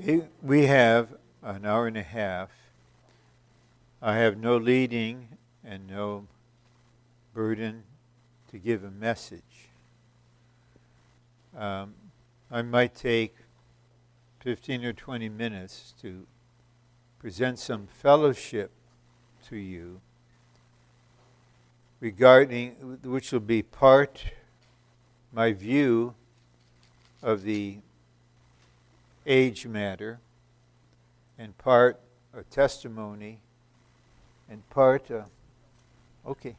We have an hour and a half. I have no leading and no burden to give a message. Um, I might take 15 or 20 minutes to present some fellowship to you regarding which will be part my view of the age matter and part a testimony and part a, okay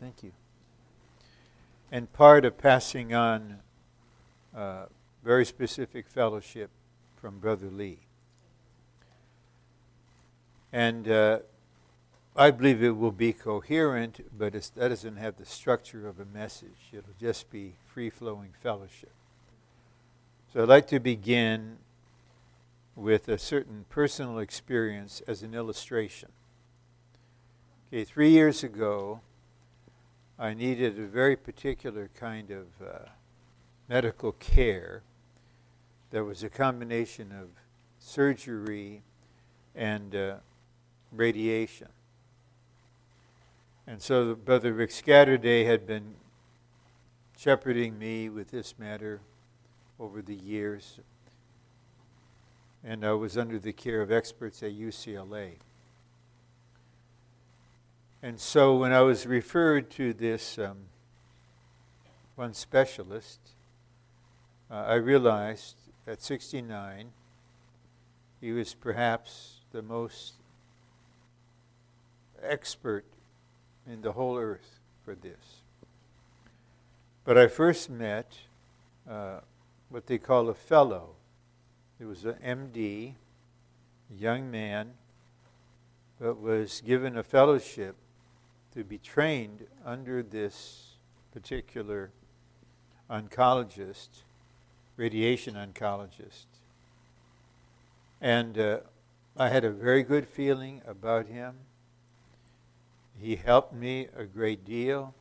thank you and part of passing on uh, very specific fellowship from brother lee and uh, I believe it will be coherent, but that doesn't have the structure of a message. It'll just be free flowing fellowship. So I'd like to begin with a certain personal experience as an illustration. Okay, three years ago, I needed a very particular kind of uh, medical care that was a combination of surgery and uh, radiation. And so Brother Rick Scatterday had been shepherding me with this matter over the years. And I was under the care of experts at UCLA. And so when I was referred to this um, one specialist, uh, I realized at 69 he was perhaps the most expert in the whole earth for this. But I first met uh, what they call a fellow. It was an MD, a young man, but was given a fellowship to be trained under this particular oncologist, radiation oncologist. And uh, I had a very good feeling about him. He helped me a great deal.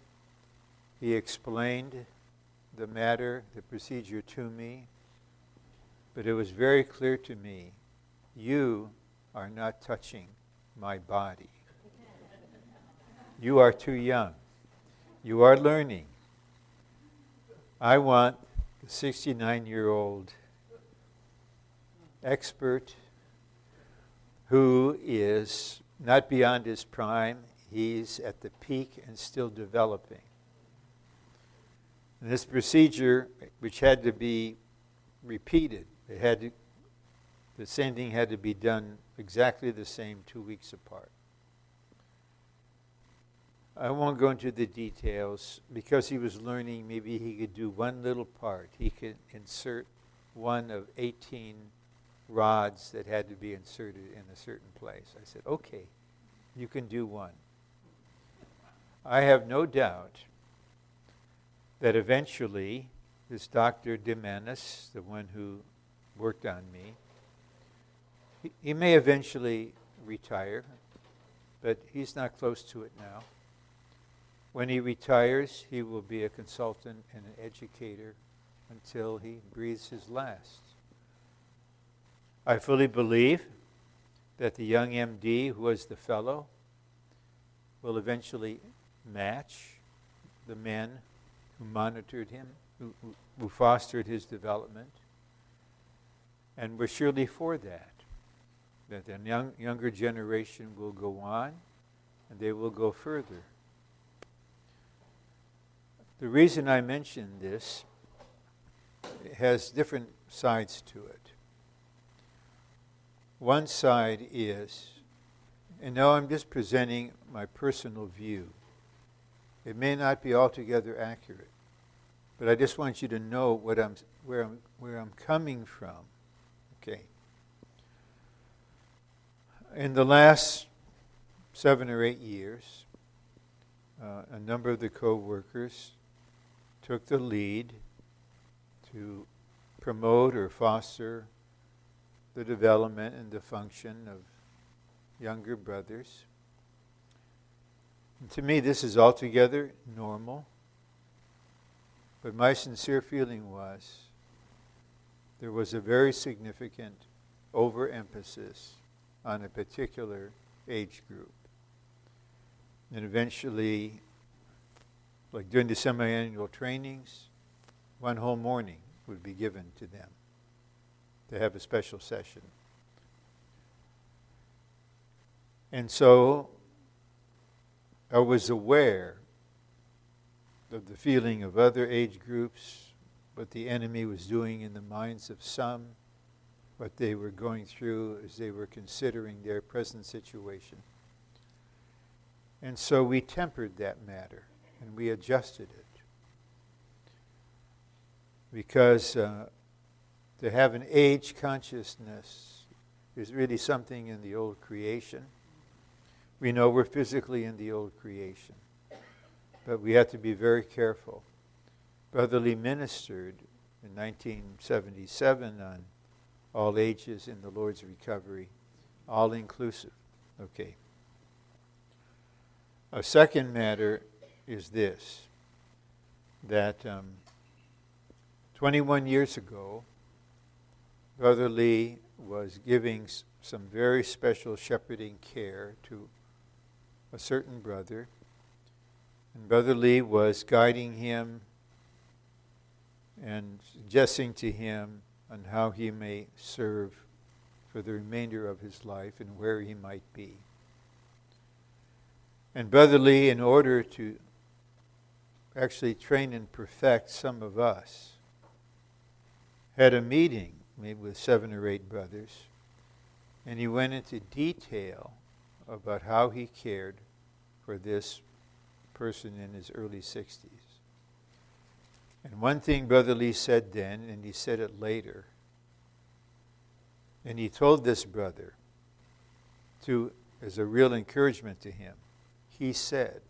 He explained the matter, the procedure to me. But it was very clear to me you are not touching my body. You are too young. You are learning. I want the 69 year old expert who is not beyond his prime He's at the peak and still developing. And this procedure, which had to be repeated, it had to, the same thing had to be done exactly the same two weeks apart. I won't go into the details because he was learning. Maybe he could do one little part. He could insert one of 18 rods that had to be inserted in a certain place. I said, okay, you can do one. I have no doubt that eventually this Dr. Demanes, the one who worked on me, he, he may eventually retire, but he's not close to it now. When he retires, he will be a consultant and an educator until he breathes his last. I fully believe that the young MD who was the fellow will eventually match the men who monitored him, who, who, fostered his development. And we're surely for that, that the young, younger generation will go on and they will go further. The reason I mention this has different sides to it. One side is, and now I'm just presenting my personal view. It may not be altogether accurate, but I just want you to know what I'm, where, I'm, where I'm coming from. Okay. In the last seven or eight years, uh, a number of the co workers took the lead to promote or foster the development and the function of younger brothers. And to me, this is altogether normal. But my sincere feeling was there was a very significant overemphasis on a particular age group. And eventually, like during the semi-annual trainings, one whole morning would be given to them to have a special session. And so I was aware of the feeling of other age groups, what the enemy was doing in the minds of some, what they were going through as they were considering their present situation. And so we tempered that matter and we adjusted it. Because uh, to have an age consciousness is really something in the old creation. We know we're physically in the old creation, but we have to be very careful. Brother Lee ministered in 1977 on all ages in the Lord's recovery, all inclusive. Okay. A second matter is this that um, 21 years ago, Brother Lee was giving some very special shepherding care to a certain brother. And Brother Lee was guiding him and suggesting to him on how he may serve for the remainder of his life and where he might be. And Brother Lee, in order to actually train and perfect some of us, had a meeting maybe with seven or eight brothers, and he went into detail about how he cared for this person in his early 60s. And one thing Brother Lee said then, and he said it later, and he told this brother to as a real encouragement to him he said,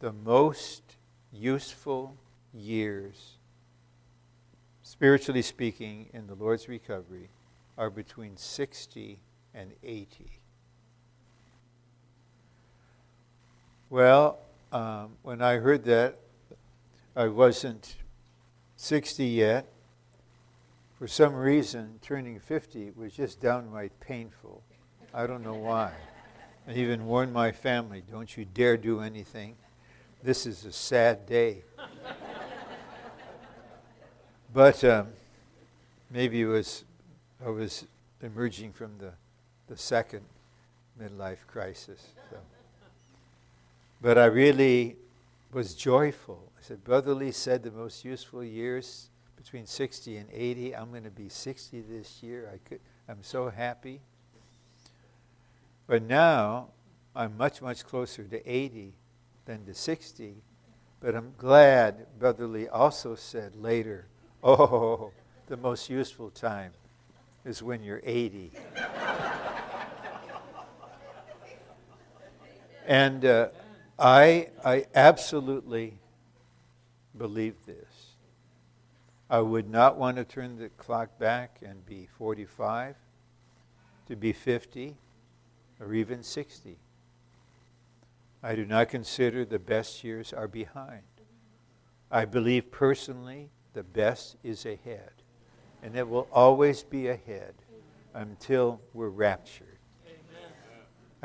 the most useful years, spiritually speaking, in the Lord's recovery are between 60 and 80. Well, um, when I heard that, I wasn't 60 yet. For some reason, turning 50 was just downright painful. I don't know why. I even warned my family don't you dare do anything. This is a sad day. but um, maybe it was, I was emerging from the, the second midlife crisis. So. But I really was joyful. I said, Brother Lee said the most useful years between 60 and 80. I'm going to be 60 this year. I could, I'm so happy. But now I'm much, much closer to 80 than to 60. But I'm glad Brother Lee also said later, oh, the most useful time is when you're 80. and uh, I, I absolutely believe this. I would not want to turn the clock back and be 45, to be 50, or even 60. I do not consider the best years are behind. I believe personally the best is ahead. And it will always be ahead until we're raptured.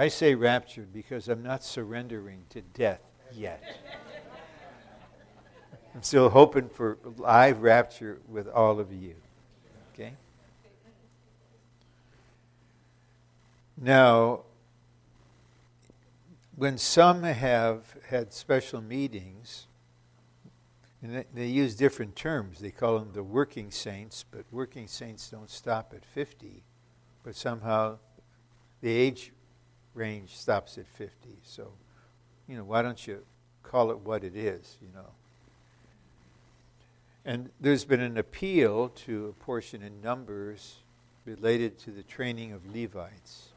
I say raptured because I'm not surrendering to death yet. I'm still hoping for live rapture with all of you. Okay? Now, when some have had special meetings, and they, they, use different terms. They call them the working saints, but working saints don't stop at 50, but somehow the age range stops at 50. So, you know, why don't you call it what it is, you know? And there's been an appeal to a portion in Numbers related to the training of Levites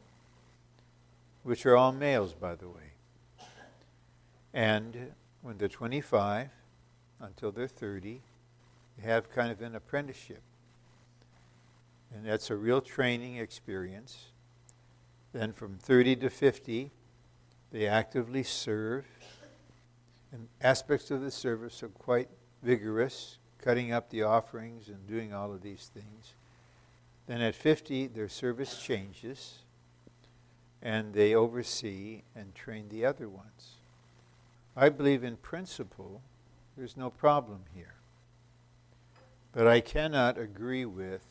which are all males, by the way. And when they're 25 until they're 30, they have kind of an apprenticeship. And that's a real training experience. Then from 30 to 50, they actively serve. And aspects of the service are quite vigorous, cutting up the offerings and doing all of these things. Then at 50, their service changes and they oversee and train the other ones. I believe in principle, there's no problem here. But I cannot agree with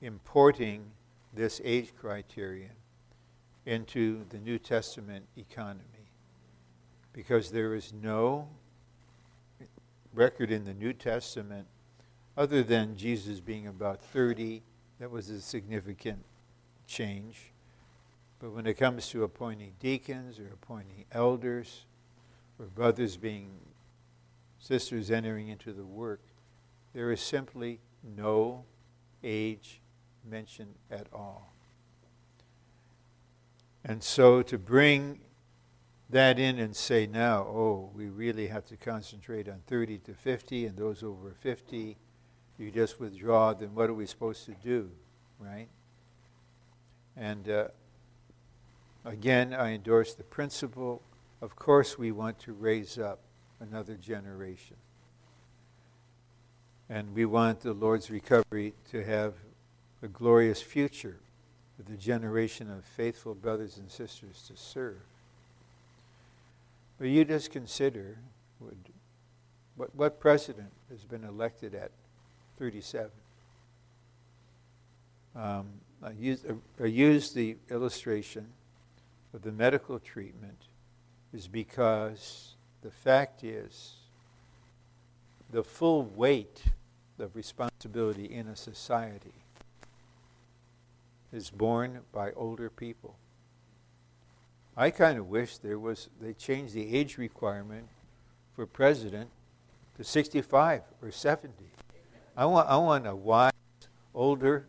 importing this age criterion into the New Testament economy because there is no record in the New Testament other than Jesus being about 30. That was a significant change. But when it comes to appointing deacons or appointing elders or brothers being sisters entering into the work, there is simply no age mentioned at all. And so to bring that in and say now, oh, we really have to concentrate on 30 to 50 and those over 50, you just withdraw, then what are we supposed to do, right? And uh, again, I endorse the principle. Of course, we want to raise up another generation. And we want the Lord's recovery to have a glorious future with a generation of faithful brothers and sisters to serve. But you just consider would, what, what president has been elected at 37? Um, I, use, I use the illustration of the medical treatment is because the fact is the full weight of responsibility in a society is borne by older people. I kind of wish there was they changed the age requirement for president to 65 or 70. I want I want a wise older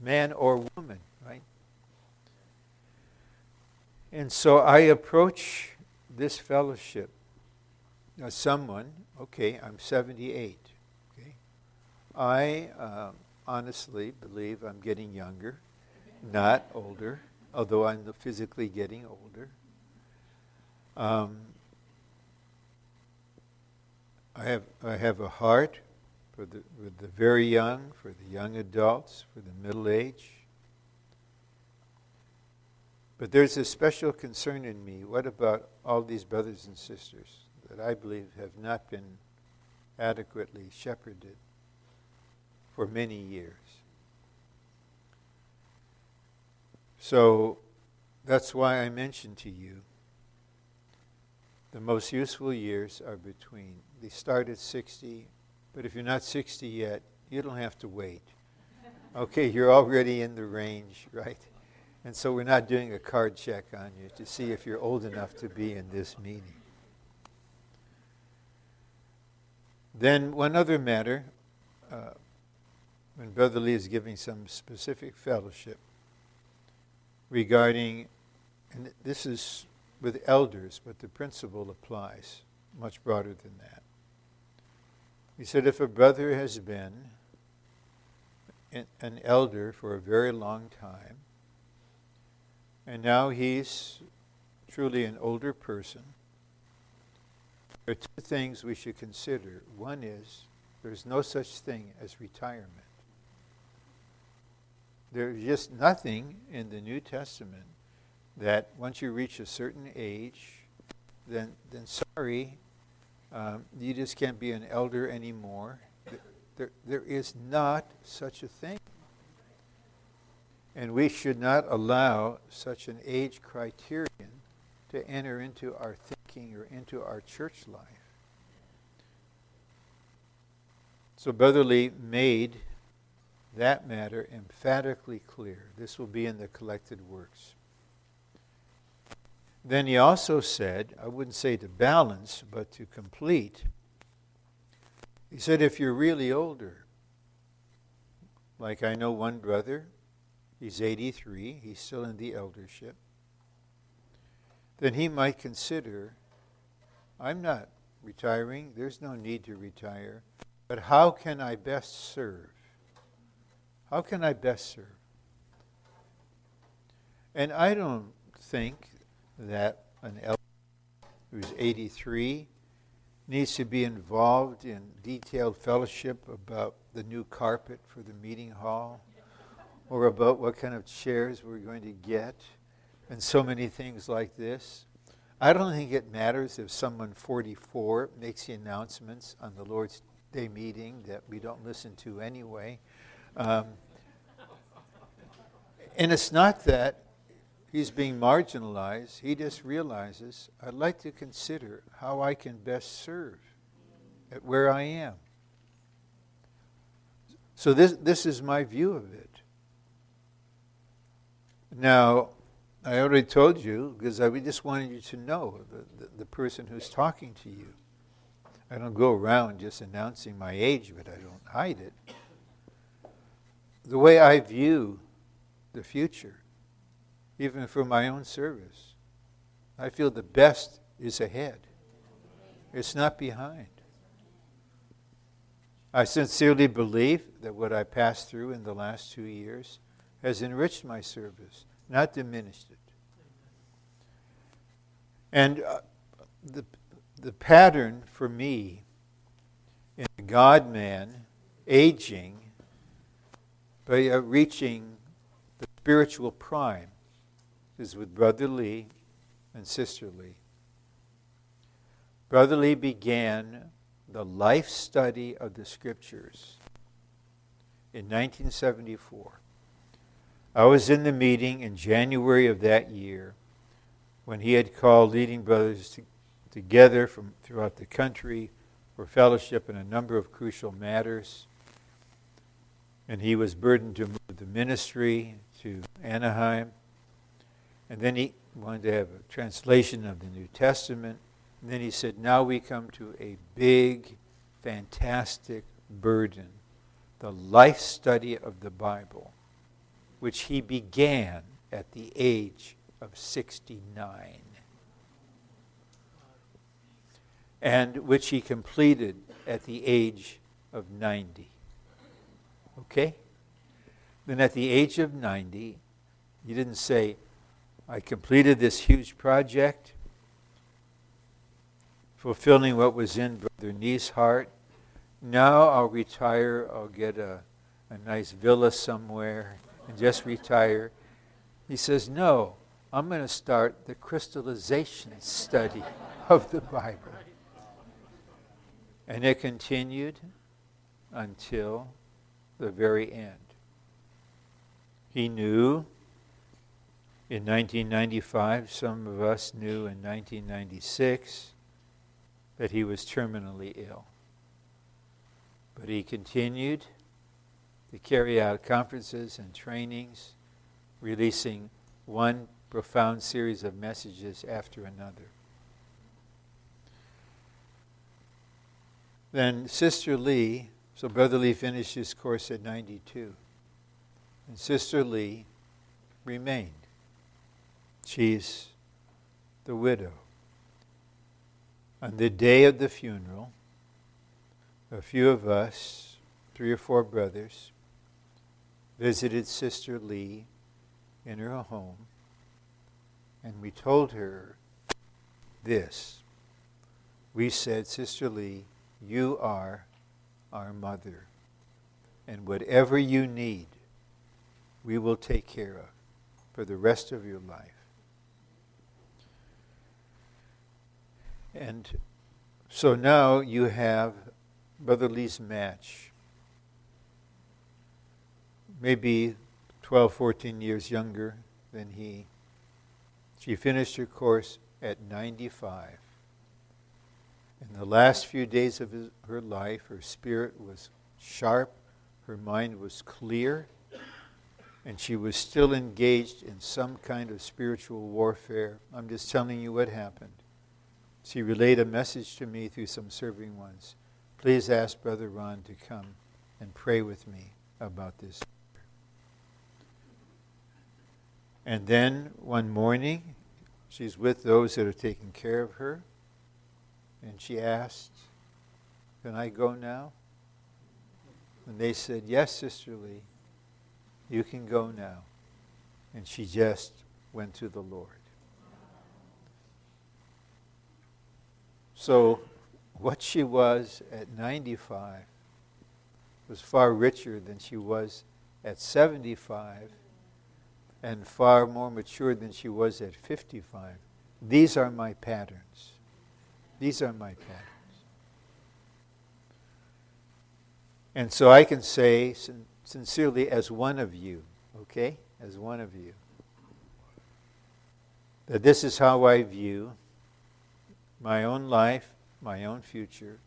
man or woman, right? And so I approach this fellowship as someone, okay, I'm 78. Okay, I um, honestly believe I'm getting younger, not older, although I'm physically getting older. Um, I have I have a heart for the for the very young, for the young adults, for the middle age. But there's a special concern in me. What about all these brothers and sisters that I believe have not been adequately shepherded for many years? So that's why I mentioned to you the most useful years are between, they start at 60, but if you're not 60 yet, you don't have to wait. Okay, you're already in the range, right? And so we're not doing a card check on you to see if you're old enough to be in this meeting. Then, one other matter, uh, when Brother Lee is giving some specific fellowship regarding, and this is with elders, but the principle applies much broader than that. He said if a brother has been an elder for a very long time, and now he's truly an older person. There are two things we should consider. One is there's no such thing as retirement. There's just nothing in the New Testament that once you reach a certain age, then, then sorry, um, you just can't be an elder anymore. There, there is not such a thing. And we should not allow such an age criterion to enter into our thinking or into our church life. So Brother Lee made that matter emphatically clear. This will be in the collected works. Then he also said, I wouldn't say to balance, but to complete. He said, if you're really older, like I know one brother he's 83, he's still in the eldership, then he might consider I'm not retiring, there's no need to retire, but how can I best serve? How can I best serve? And I don't think that an elder who's 83 needs to be involved in detailed fellowship about the new carpet for the meeting hall or about what kind of chairs we're going to get and so many things like this. I don't think it matters if someone 44 makes the announcements on the Lord's Day meeting that we don't listen to anyway. Um, and it's not that he's being marginalized, he just realizes I'd like to consider how I can best serve at where I am. So, this, this is my view of it. Now, I already told you because I just wanted you to know the, the, the, person who's talking to you. I don't go around just announcing my age, but I don't hide it. The way I view the future, even for my own service, I feel the best is ahead, it's not behind. I sincerely believe that what I passed through in the last two years has enriched my service, not diminished it. And uh, the, the pattern for me in the God man aging by reaching the spiritual prime is with Brother Lee and Sister Lee. Brother Lee began the life study of the scriptures in 1974. I was in the meeting in January of that year when he had called leading brothers to, together from throughout the country for fellowship in a number of crucial matters. And he was burdened to move the ministry to Anaheim. And then he wanted to have a translation of the New Testament. And then he said, Now we come to a big, fantastic burden the life study of the Bible which he began at the age of 69, and which he completed at the age of 90. Okay? Then at the age of 90, he didn't say, I completed this huge project, fulfilling what was in Brother Nee's heart. Now I'll retire, I'll get a, a nice villa somewhere and just retire. He says, No, I'm going to start the crystallization study of the Bible. And it continued until the very end. He knew in 1995, some of us knew in 1996, that he was terminally ill. But he continued to carry out conferences and trainings, releasing one profound series of messages after another. Then Sister Lee, so Brother Lee finished his course at 92, and Sister Lee remained. She's the widow. On the day of the funeral, a few of us, three or four brothers, visited Sister Lee in her home, and we told her this. We said, Sister Lee, you are our mother, and whatever you need, we will take care of for the rest of your life. And so now you have Brother Lee's match maybe 12, 14 years younger than he. She finished her course at 95. In the last few days of his, her life, her spirit was sharp, her mind was clear, and she was still engaged in some kind of spiritual warfare. I'm just telling you what happened. She relayed a message to me through some serving ones. Please ask Brother Ron to come and pray with me about this. And then one morning, she's with those that are taking care of her, and she asked, Can I go now? And they said, Yes, Sister Lee, you can go now. And she just went to the Lord. So, what she was at 95 was far richer than she was at 75 and far more mature than she was at 55. These are my patterns. These are my patterns. And so I can say sin- sincerely, as one of you, okay? As one of you, that this is how I view my own life, my own future,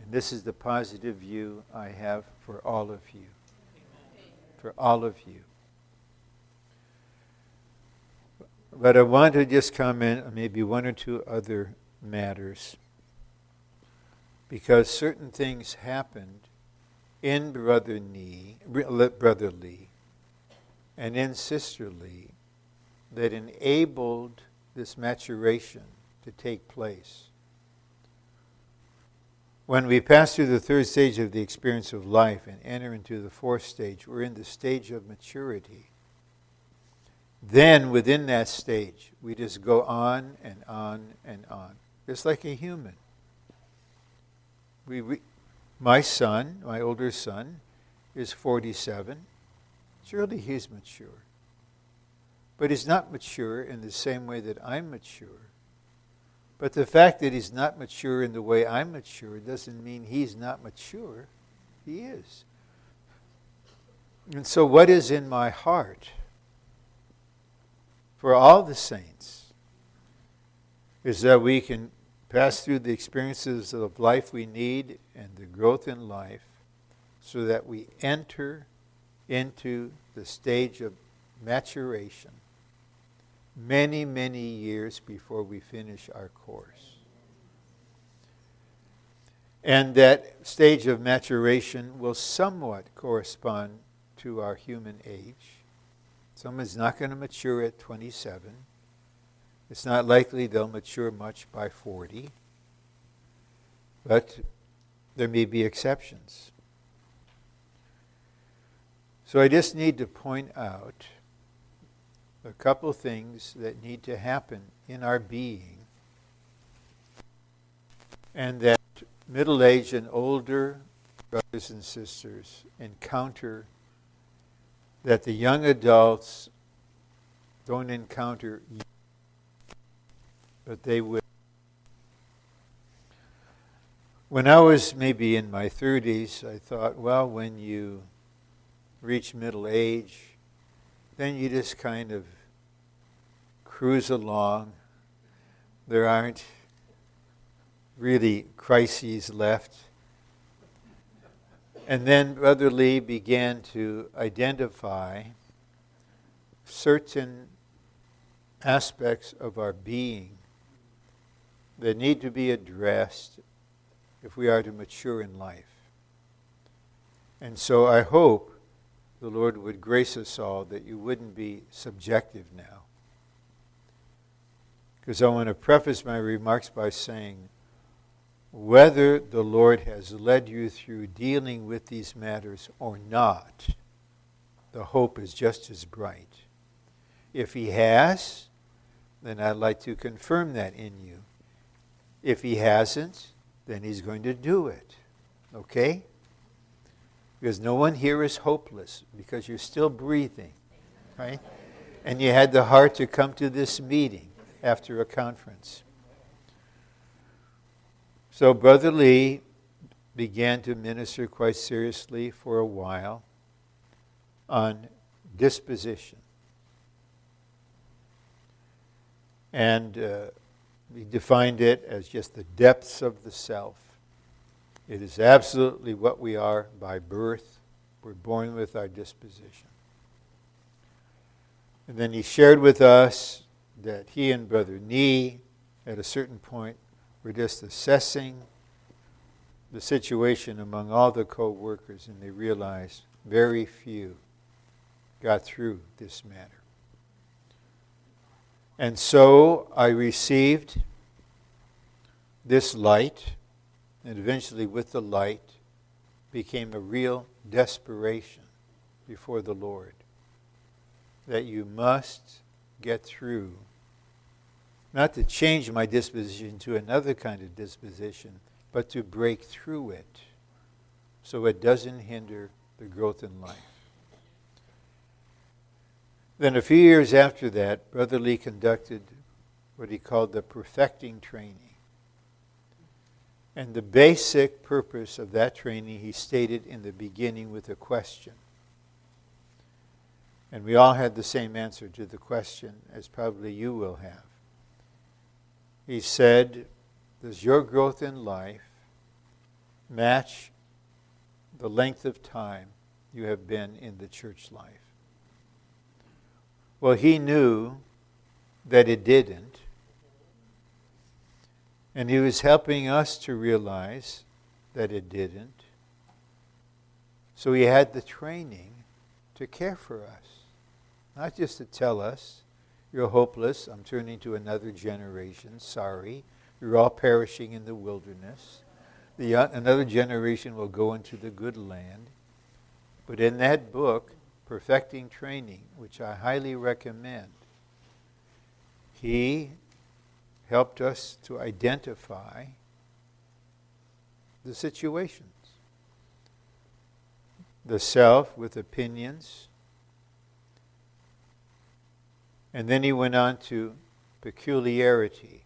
and this is the positive view I have for all of you. For all of you. But I want to just comment on maybe one or two other matters. Because certain things happened in Brother, Nee, Brother Lee and in Sister Lee that enabled this maturation to take place. When we pass through the third stage of the experience of life and enter into the fourth stage, we're in the stage of maturity. Then, within that stage, we just go on and on and on, just like a human. We, we, my son, my older son, is 47. Surely he's mature. But he's not mature in the same way that I'm mature. But the fact that he's not mature in the way I'm mature doesn't mean he's not mature. He is. And so, what is in my heart for all the saints is that we can pass through the experiences of life we need and the growth in life so that we enter into the stage of maturation many, many years before we finish our course. And that stage of maturation will somewhat correspond to our human age. Someone's not going to mature at 27. It's not likely they'll mature much by 40. But there may be exceptions. So I just need to point out a couple things that need to happen in our being, and that middle aged and older brothers and sisters encounter that the young adults don't encounter, but they would. When I was maybe in my 30s, I thought, well, when you reach middle age, then you just kind of cruise along. There aren't really crises left. And then Brother Lee began to identify certain aspects of our being that need to be addressed if we are to mature in life. And so I hope the Lord would grace us all that you wouldn't be subjective now. Because I want to preface my remarks by saying whether the Lord has led you through dealing with these matters or not, the hope is just as bright. If He has, then I'd like to confirm that in you. If He hasn't, then He's going to do it. Okay? Because no one here is hopeless because you're still breathing, right? And you had the heart to come to this meeting after a conference. So Brother Lee began to minister quite seriously for a while on disposition. And uh, he defined it as just the depths of the self it is absolutely what we are by birth. We're born with our disposition. And then he shared with us that he and Brother Nee, at a certain point, were just assessing the situation among all the co workers, and they realized very few got through this matter. And so I received this light and eventually with the light became a real desperation before the Lord that you must get through. Not to change my disposition to another kind of disposition, but to break through it so it doesn't hinder the growth in life. Then, a few years after that, Brother Lee conducted what he called the perfecting training. And the basic purpose of that training he stated in the beginning with a question. And we all had the same answer to the question as probably you will have. He said, Does your growth in life match the length of time you have been in the church life? Well, he knew that it didn't. And he was helping us to realize that it didn't. So he had the training to care for us, not just to tell us, you're hopeless, I'm turning to another generation, sorry, you're all perishing in the wilderness. The, uh, another generation will go into the good land. But in that book, Perfecting Training, which I highly recommend, he helped us to identify the situations. The self with opinions. And then he went on to peculiarity.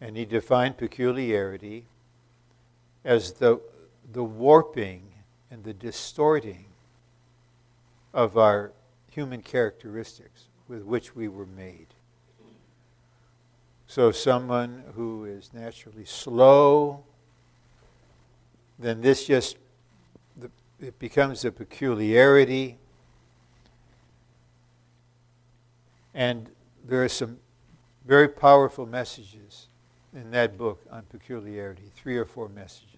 And he defined peculiarity as the, the warping and the distorting of our human characteristics with which we were made. So, someone who is naturally slow, then this just it becomes a peculiarity. And there are some very powerful messages in that book on peculiarity, three or four messages.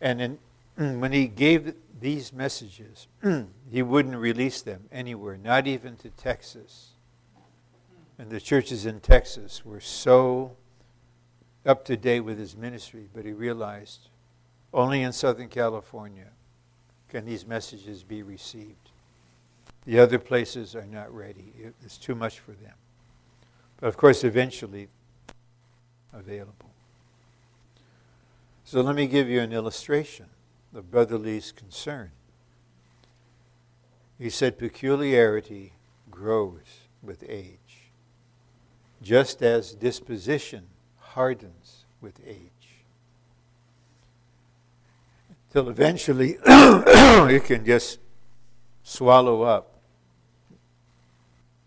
And in, Mm, when he gave these messages, mm, he wouldn't release them anywhere, not even to Texas. And the churches in Texas were so up to date with his ministry, but he realized only in Southern California can these messages be received. The other places are not ready, it's too much for them. But of course, eventually available. So let me give you an illustration of Brother Lee's concern. He said peculiarity grows with age just as disposition hardens with age. Till eventually it can just swallow up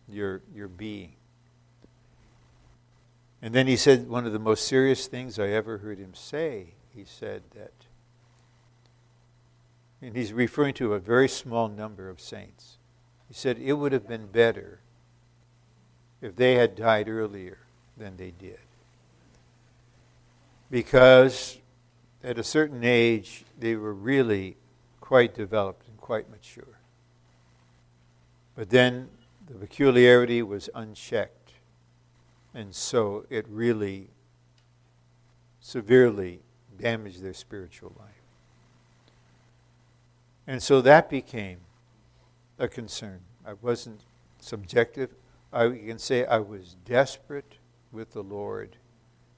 your, your being. And then he said one of the most serious things I ever heard him say. He said that, and he's referring to a very small number of saints. He said it would have been better if they had died earlier than they did. Because at a certain age, they were really quite developed and quite mature. But then the peculiarity was unchecked, and so it really severely damaged their spiritual life. And so that became a concern. I wasn't subjective, I can say I was desperate with the Lord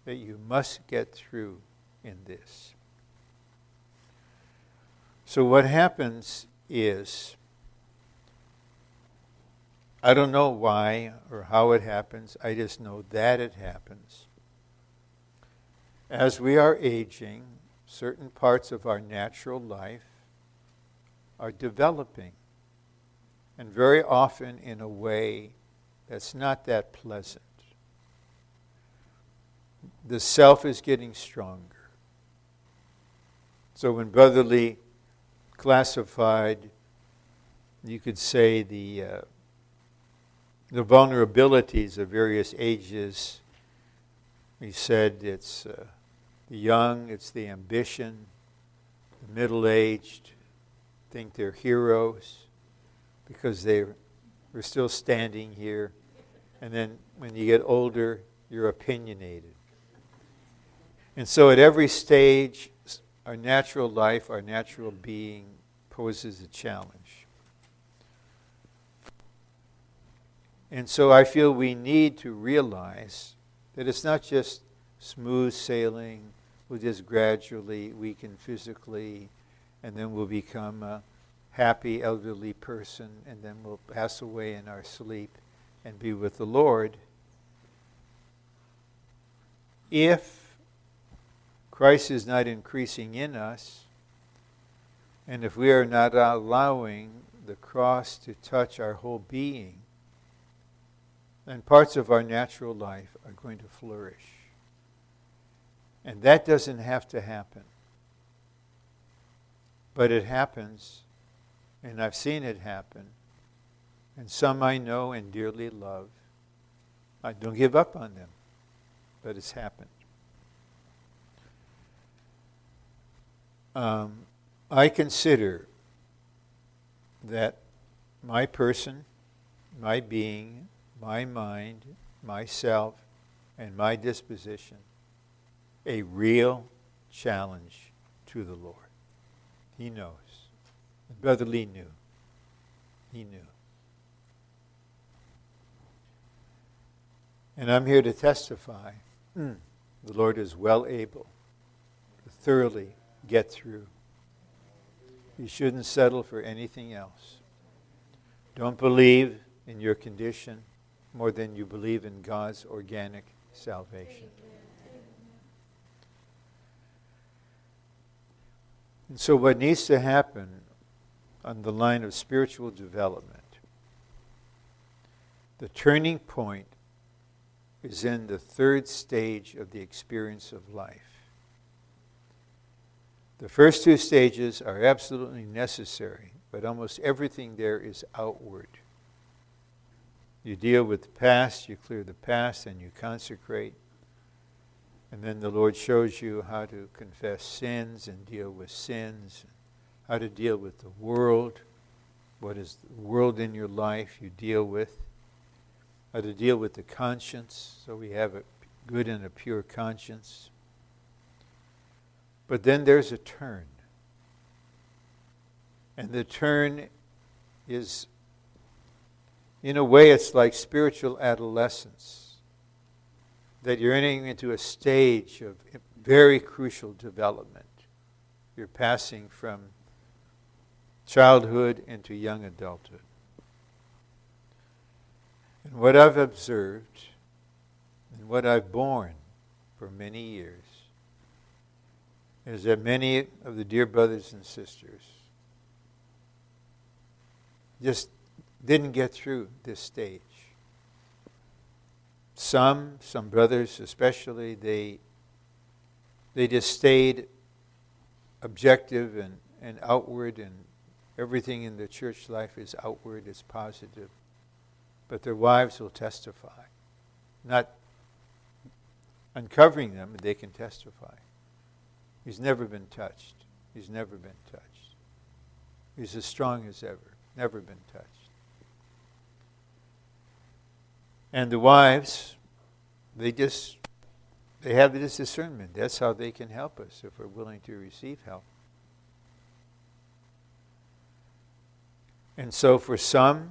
that you must get through in this. So, what happens is, I don't know why or how it happens, I just know that it happens. As we are aging, certain parts of our natural life are developing, and very often in a way that's not that pleasant. The self is getting stronger. So when Brother Lee classified, you could say, the, uh, the vulnerabilities of various ages, he said it's uh, the young, it's the ambition, the middle aged think they're heroes because they're, still standing here and then when you get older, you're opinionated. And so at every stage, our natural life, our natural being poses a challenge. And so I feel we need to realize that it's not just smooth sailing, we'll just gradually weaken physically, and then we'll become a happy elderly person, and then we'll pass away in our sleep and be with the Lord. If Christ is not increasing in us, and if we are not allowing the cross to touch our whole being, then parts of our natural life are going to flourish. And that doesn't have to happen. But it happens, and I've seen it happen. And some I know and dearly love. I don't give up on them, but it's happened. Um, I consider that my person, my being, my mind, myself, and my disposition a real challenge to the Lord. He knows. And Brother Lee knew. He knew. And I'm here to testify mm, the Lord is well able to thoroughly get through. You shouldn't settle for anything else. Don't believe in your condition more than you believe in God's organic salvation. And so, what needs to happen on the line of spiritual development, the turning point is in the third stage of the experience of life. The first two stages are absolutely necessary, but almost everything there is outward. You deal with the past, you clear the past, and you consecrate. And then the Lord shows you how to confess sins and deal with sins, how to deal with the world, what is the world in your life you deal with, how to deal with the conscience, so we have a good and a pure conscience. But then there's a turn. And the turn is, in a way, it's like spiritual adolescence that you're entering into a stage of very crucial development. You're passing from childhood into young adulthood. And what I've observed and what I've borne for many years is that many of the dear brothers and sisters just didn't get through this stage. Some, some brothers especially, they, they just stayed objective and, and outward, and everything in the church life is outward, is positive. But their wives will testify. Not uncovering them, they can testify. He's never been touched. He's never been touched. He's as strong as ever, never been touched. And the wives, they just they have this discernment. That's how they can help us if we're willing to receive help. And so for some,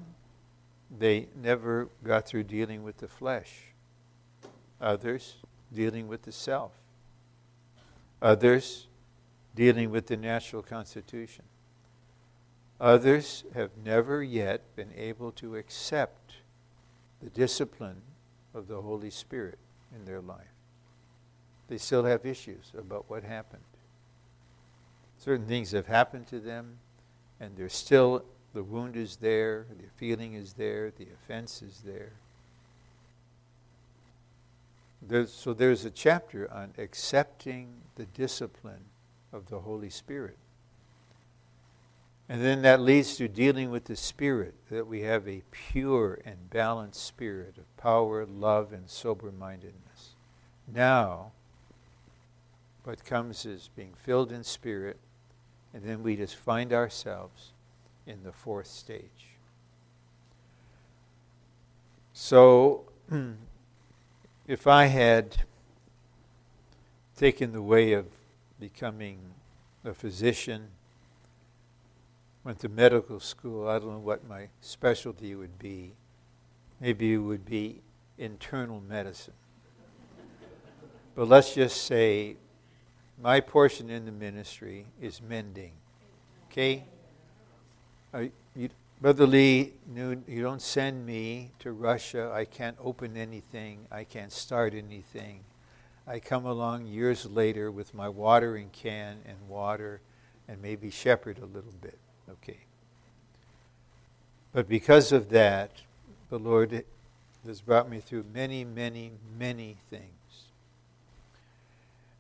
they never got through dealing with the flesh. Others, dealing with the self. Others, dealing with the natural constitution. Others have never yet been able to accept the discipline of the Holy Spirit in their life. They still have issues about what happened. Certain things have happened to them, and there's still the wound is there, the feeling is there, the offense is there. There's, so there's a chapter on accepting the discipline of the Holy Spirit. And then that leads to dealing with the Spirit, that we have a pure and balanced spirit of power, love, and sober mindedness. Now, what comes is being filled in Spirit, and then we just find ourselves in the fourth stage. So, if I had taken the way of becoming a physician, went to medical school. I don't know what my specialty would be. Maybe it would be internal medicine. but let's just say my portion in the ministry is mending. Okay? Uh, you, Brother Lee, you don't send me to Russia. I can't open anything. I can't start anything. I come along years later with my watering can and water and maybe shepherd a little bit. Okay. But because of that, the Lord has brought me through many, many, many things.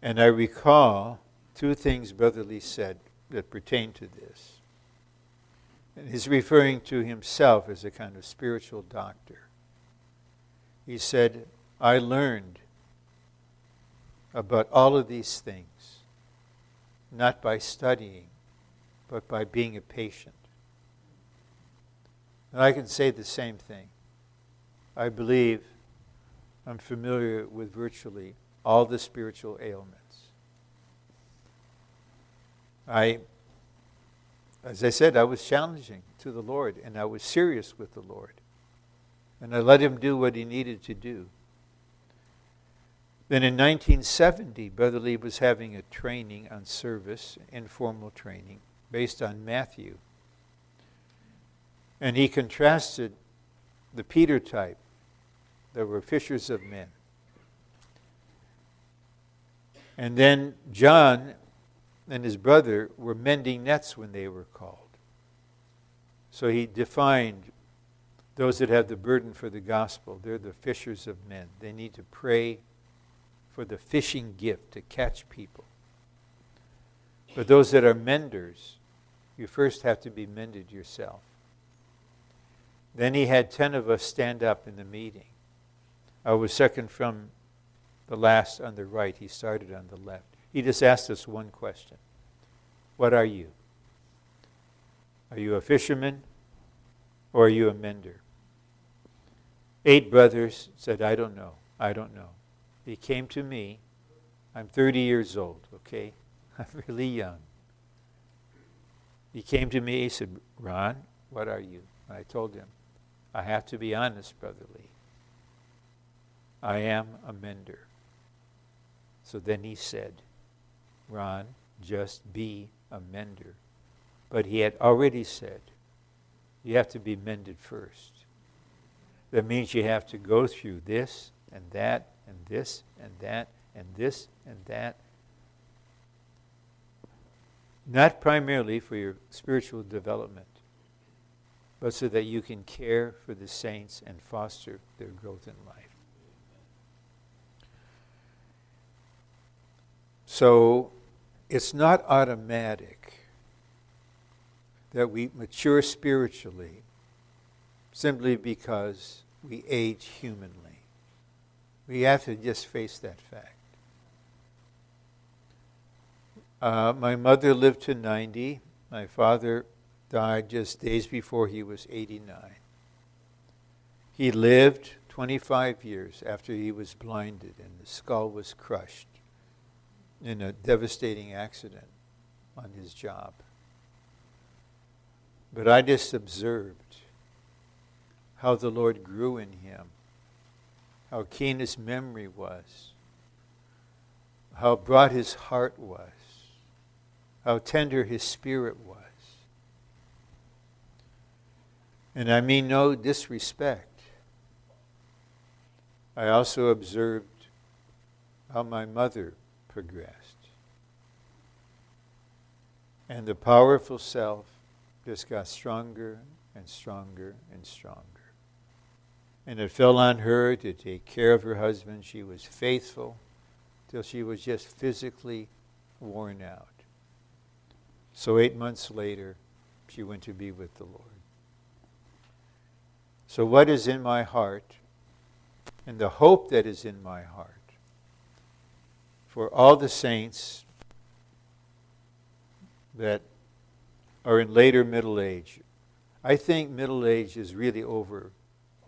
And I recall two things Brother Lee said that pertain to this. And he's referring to himself as a kind of spiritual doctor. He said, I learned about all of these things, not by studying, but by being a patient. And I can say the same thing. I believe I'm familiar with virtually all the spiritual ailments. I, as I said, I was challenging to the Lord, and I was serious with the Lord. And I let him do what he needed to do. Then in 1970, Brother Lee was having a training on service, informal training, based on Matthew. And he contrasted the Peter type, that were fishers of men. And then John and his brother were mending nets when they were called. So he defined those that have the burden for the gospel. They're the fishers of men. They need to pray for the fishing gift to catch people. But those that are menders, you first have to be mended yourself. Then he had 10 of us stand up in the meeting. I was second from the last on the right. He started on the left. He just asked us one question What are you? Are you a fisherman or are you a mender? Eight brothers said, I don't know. I don't know. He came to me. I'm 30 years old, okay? I'm really young. He came to me, he said, Ron, what are you? And I told him, I have to be honest, Brother Lee. I am a mender. So then he said, Ron, just be a mender. But he had already said, you have to be mended first. That means you have to go through this and that and this and that and this and that. Not primarily for your spiritual development, but so that you can care for the saints and foster their growth in life. So it's not automatic that we mature spiritually simply because we age humanly. We have to just face that fact. Uh, my mother lived to 90. My father died just days before he was 89. He lived 25 years after he was blinded and the skull was crushed in a devastating accident on his job. But I just observed how the Lord grew in him how keen his memory was, how broad his heart was, how tender his spirit was. And I mean no disrespect. I also observed how my mother progressed. And the powerful self just got stronger and stronger and stronger and it fell on her to take care of her husband. She was faithful till she was just physically worn out. So, eight months later, she went to be with the Lord. So, what is in my heart, and the hope that is in my heart for all the saints that are in later middle age, I think middle age is really over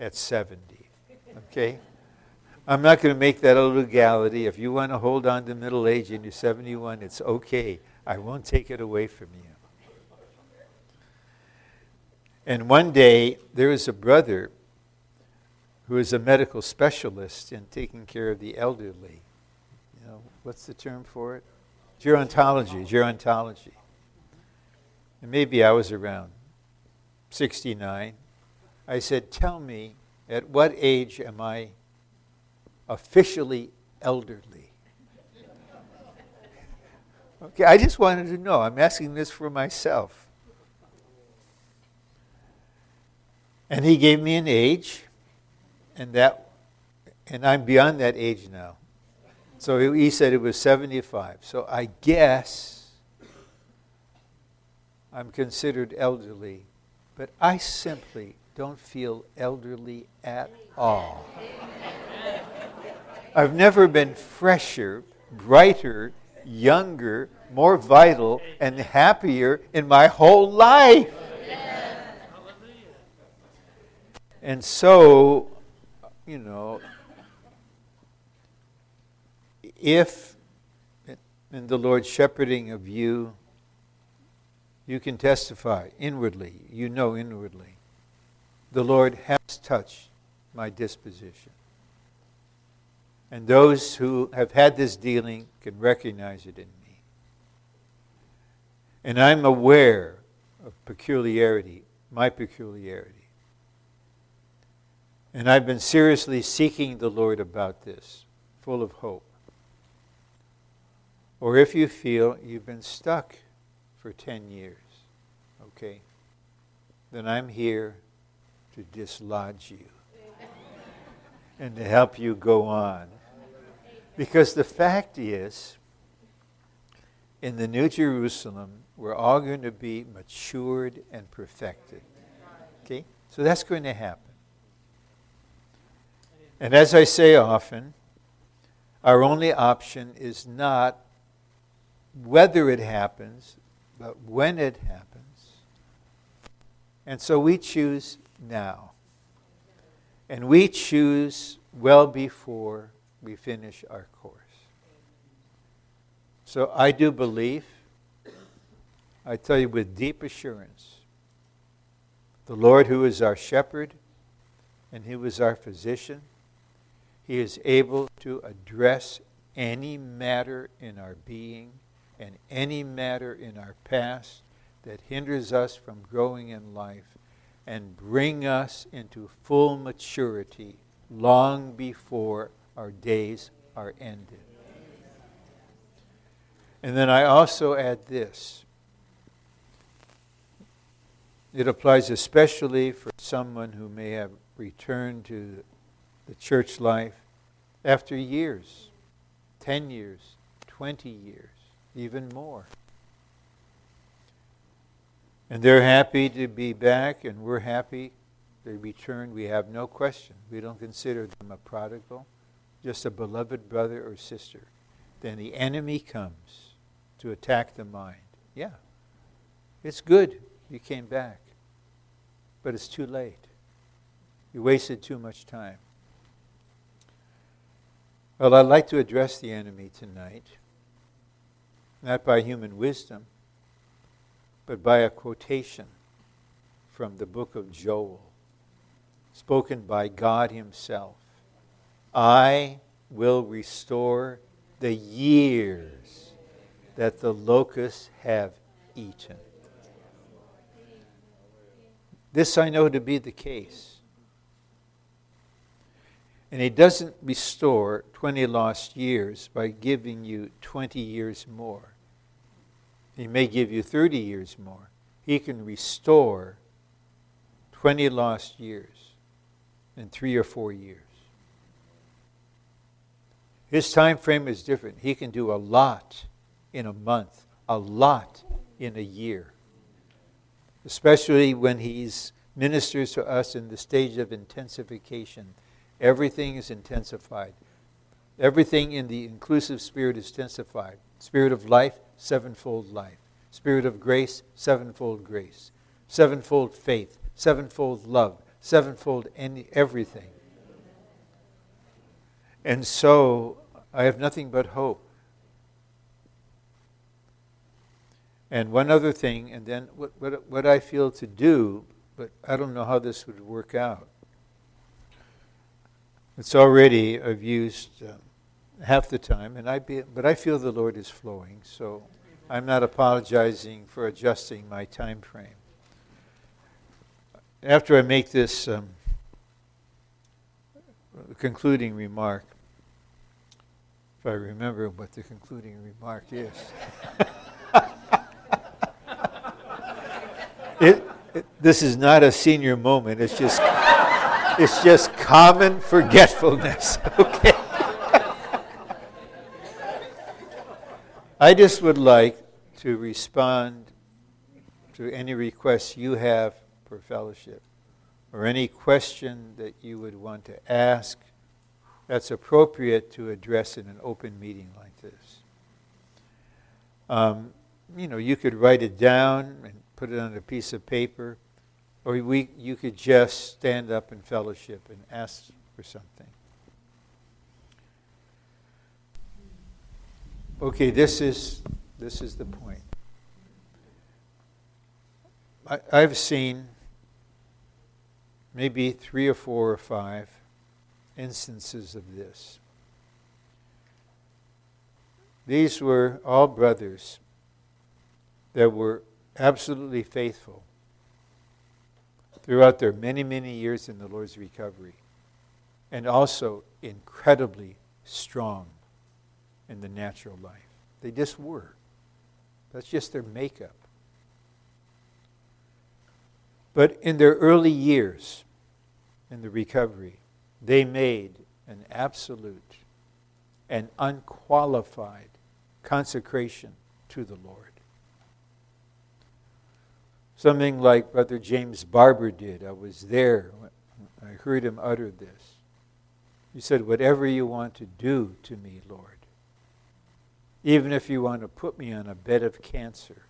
at 70. Okay? I'm not going to make that a legality. If you want to hold on to middle age and you're 71, it's okay. I won't take it away from you. And one day, there was a brother who is a medical specialist in taking care of the elderly. You know, what's the term for it? Gerontology, gerontology. And maybe I was around 69. I said, Tell me, at what age am I officially elderly? Okay, I just wanted to know. I'm asking this for myself. And he gave me an age, and that, and I'm beyond that age now. So he said it was 75. So I guess I'm considered elderly, but I simply don't feel elderly at all. I've never been fresher, brighter, younger, more vital, and happier in my whole life. And so, you know, if in the Lord's shepherding of you, you can testify inwardly, you know inwardly, the Lord has touched my disposition. And those who have had this dealing can recognize it in me. And I'm aware of peculiarity, my peculiarity. And I've been seriously seeking the Lord about this, full of hope. Or if you feel you've been stuck for 10 years, okay, then I'm here to dislodge you and to help you go on. Because the fact is, in the New Jerusalem, we're all going to be matured and perfected. Okay? So that's going to happen. And as I say often, our only option is not whether it happens, but when it happens. And so we choose now. And we choose well before we finish our course. So I do believe, I tell you with deep assurance, the Lord who is our shepherd and who is our physician, he is able to address any matter in our being and any matter in our past that hinders us from growing in life and bring us into full maturity long before our days are ended. And then I also add this. It applies especially for someone who may have returned to the church life after years 10 years, 20 years, even more. And they're happy to be back, and we're happy they returned. We have no question. We don't consider them a prodigal, just a beloved brother or sister. Then the enemy comes to attack the mind. Yeah, it's good you came back, but it's too late. You wasted too much time. Well, I'd like to address the enemy tonight, not by human wisdom, but by a quotation from the book of Joel, spoken by God Himself. I will restore the years that the locusts have eaten. This I know to be the case. And He doesn't restore 20 lost years by giving you 20 years more. He may give you 30 years more. He can restore 20 lost years in three or four years. His time frame is different. He can do a lot in a month, a lot in a year. Especially when he ministers to us in the stage of intensification Everything is intensified. Everything in the inclusive spirit is intensified. Spirit of life, sevenfold life. Spirit of grace, sevenfold grace. Sevenfold faith, sevenfold love, sevenfold any, everything. And so I have nothing but hope. And one other thing, and then what, what, what I feel to do, but I don't know how this would work out. It's already, I've used uh, half the time, and I be, but I feel the Lord is flowing, so I'm not apologizing for adjusting my time frame. After I make this um, concluding remark, if I remember what the concluding remark is. it, it, this is not a senior moment. It's just, it's just common forgetfulness. Okay. I just would like to respond to any requests you have for fellowship or any question that you would want to ask that's appropriate to address in an open meeting like this. Um, you know, you could write it down and put it on a piece of paper, or we, you could just stand up in fellowship and ask for something. Okay, this is, this is the point. I, I've seen maybe three or four or five instances of this. These were all brothers that were absolutely faithful throughout their many, many years in the Lord's recovery, and also incredibly strong in the natural life. They just were. That's just their makeup. But in their early years in the recovery, they made an absolute and unqualified consecration to the Lord. Something like Brother James Barber did. I was there. I heard him utter this. He said, Whatever you want to do to me, Lord, even if you want to put me on a bed of cancer.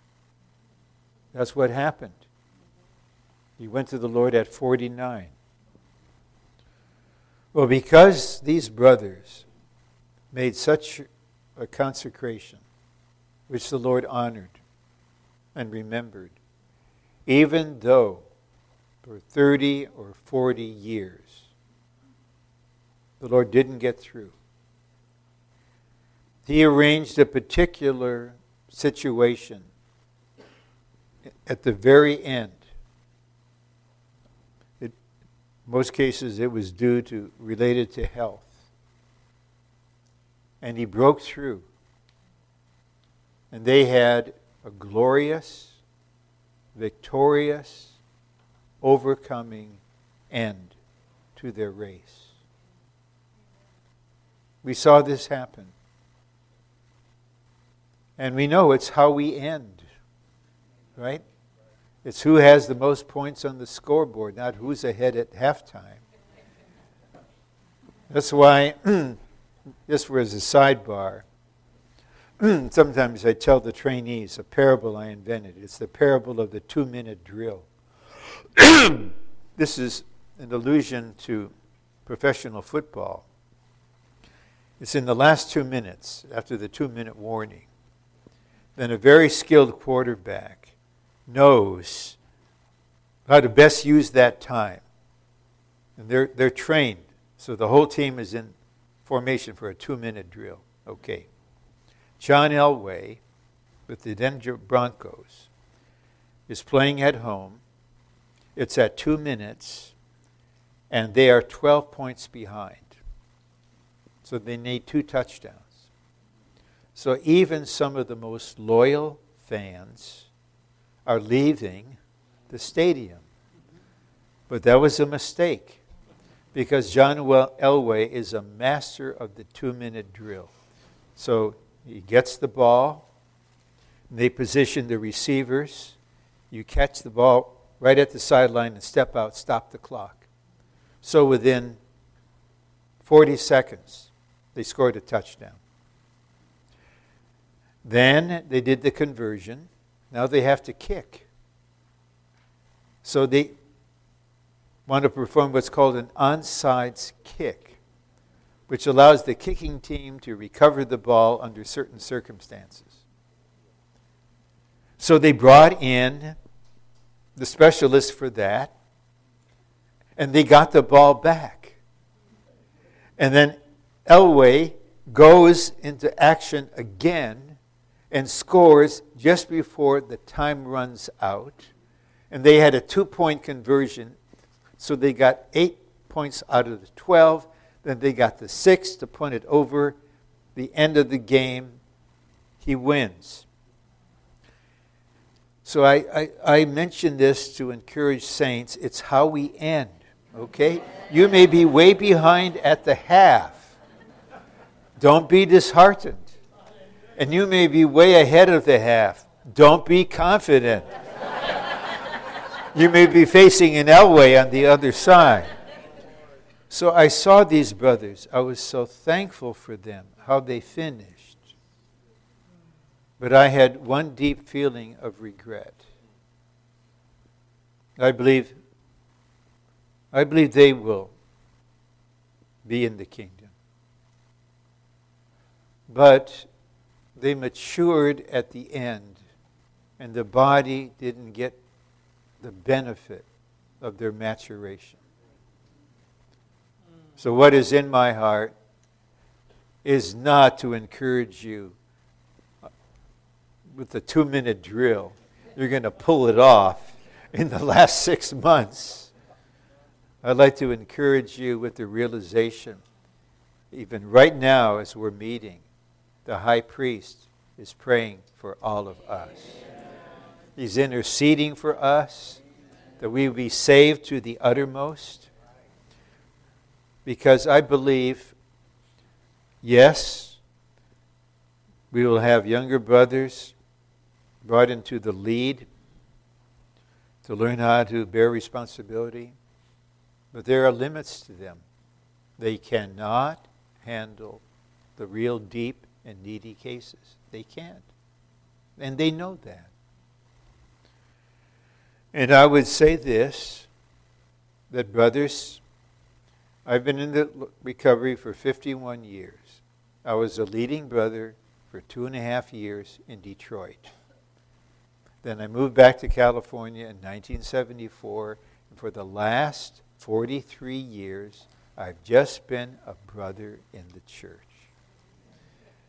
That's what happened. He went to the Lord at 49. Well, because these brothers made such a consecration, which the Lord honored and remembered, even though for 30 or 40 years the Lord didn't get through, he arranged a particular situation at the very end. In most cases, it was due to related to health. And he broke through. And they had a glorious, victorious, overcoming end to their race. We saw this happen. And we know it's how we end, right? It's who has the most points on the scoreboard, not who's ahead at halftime. That's why, this was a sidebar. Sometimes I tell the trainees a parable I invented. It's the parable of the two minute drill. this is an allusion to professional football. It's in the last two minutes, after the two minute warning then a very skilled quarterback knows how to best use that time. And they're, they're trained. So the whole team is in formation for a two minute drill. Okay. John Elway with the Denver Broncos is playing at home. It's at two minutes, and they are 12 points behind. So they need two touchdowns. So even some of the most loyal fans are leaving the stadium. But that was a mistake because John Elway is a master of the two minute drill. So he gets the ball, they position the receivers, you catch the ball right at the sideline and step out, stop the clock. So within 40 seconds, they scored a touchdown. Then they did the conversion. Now they have to kick. So they want to perform what's called an onside kick, which allows the kicking team to recover the ball under certain circumstances. So they brought in the specialist for that, and they got the ball back. And then Elway goes into action again and scores just before the time runs out. And they had a two point conversion, so they got eight points out of the 12. Then they got the six to punt it over. The end of the game, he wins. So I, I, I mention this to encourage saints. It's how we end, okay? You may be way behind at the half. Don't be disheartened. And you may be way ahead of the half. Don't be confident. you may be facing an Elway on the other side. So I saw these brothers. I was so thankful for them, how they finished. But I had one deep feeling of regret. I believe I believe they will be in the kingdom. But they matured at the end, and the body didn't get the benefit of their maturation. So, what is in my heart is not to encourage you with the two minute drill, you're going to pull it off in the last six months. I'd like to encourage you with the realization, even right now as we're meeting, the high priest is praying for all of us. He's interceding for us that we be saved to the uttermost. Because I believe, yes, we will have younger brothers brought into the lead to learn how to bear responsibility. But there are limits to them. They cannot handle the real deep and needy cases. They can't. And they know that. And I would say this that, brothers, I've been in the recovery for 51 years. I was a leading brother for two and a half years in Detroit. Then I moved back to California in 1974. And for the last 43 years, I've just been a brother in the church.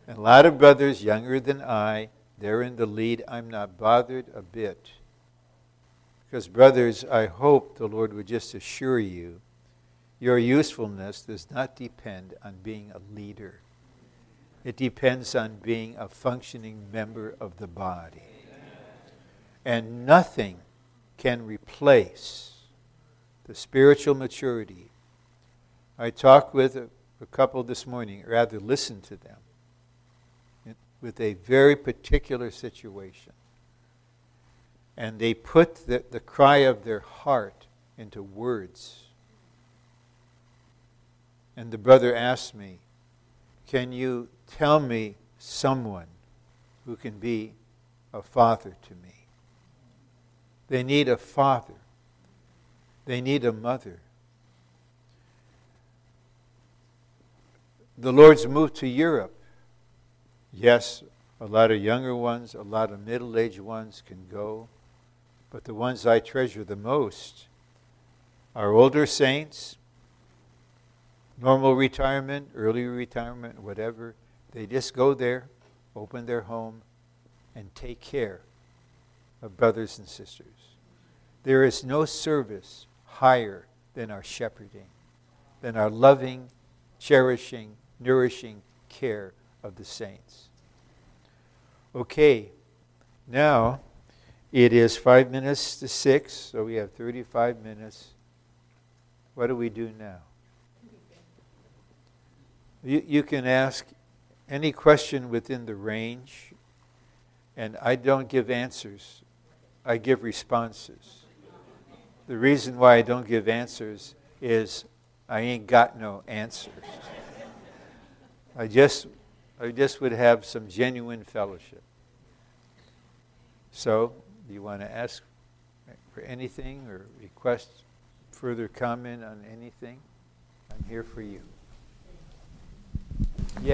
And a lot of brothers younger than I, they're in the lead. I'm not bothered a bit. Because, brothers, I hope the Lord would just assure you your usefulness does not depend on being a leader, it depends on being a functioning member of the body and nothing can replace the spiritual maturity. I talked with a, a couple this morning, rather listened to them, with a very particular situation. And they put the, the cry of their heart into words. And the brother asked me, Can you tell me someone who can be a father to me? They need a father. They need a mother. The Lord's moved to Europe. Yes, a lot of younger ones, a lot of middle aged ones can go, but the ones I treasure the most are older saints, normal retirement, early retirement, whatever. They just go there, open their home, and take care of brothers and sisters. There is no service higher than our shepherding, than our loving, cherishing, nourishing care of the saints. Okay, now it is five minutes to six, so we have 35 minutes. What do we do now? You, you can ask any question within the range, and I don't give answers, I give responses. The reason why I don't give answers is I ain't got no answers. I just, I just would have some genuine fellowship. So, do you want to ask for anything or request further comment on anything? I'm here for you. Yeah.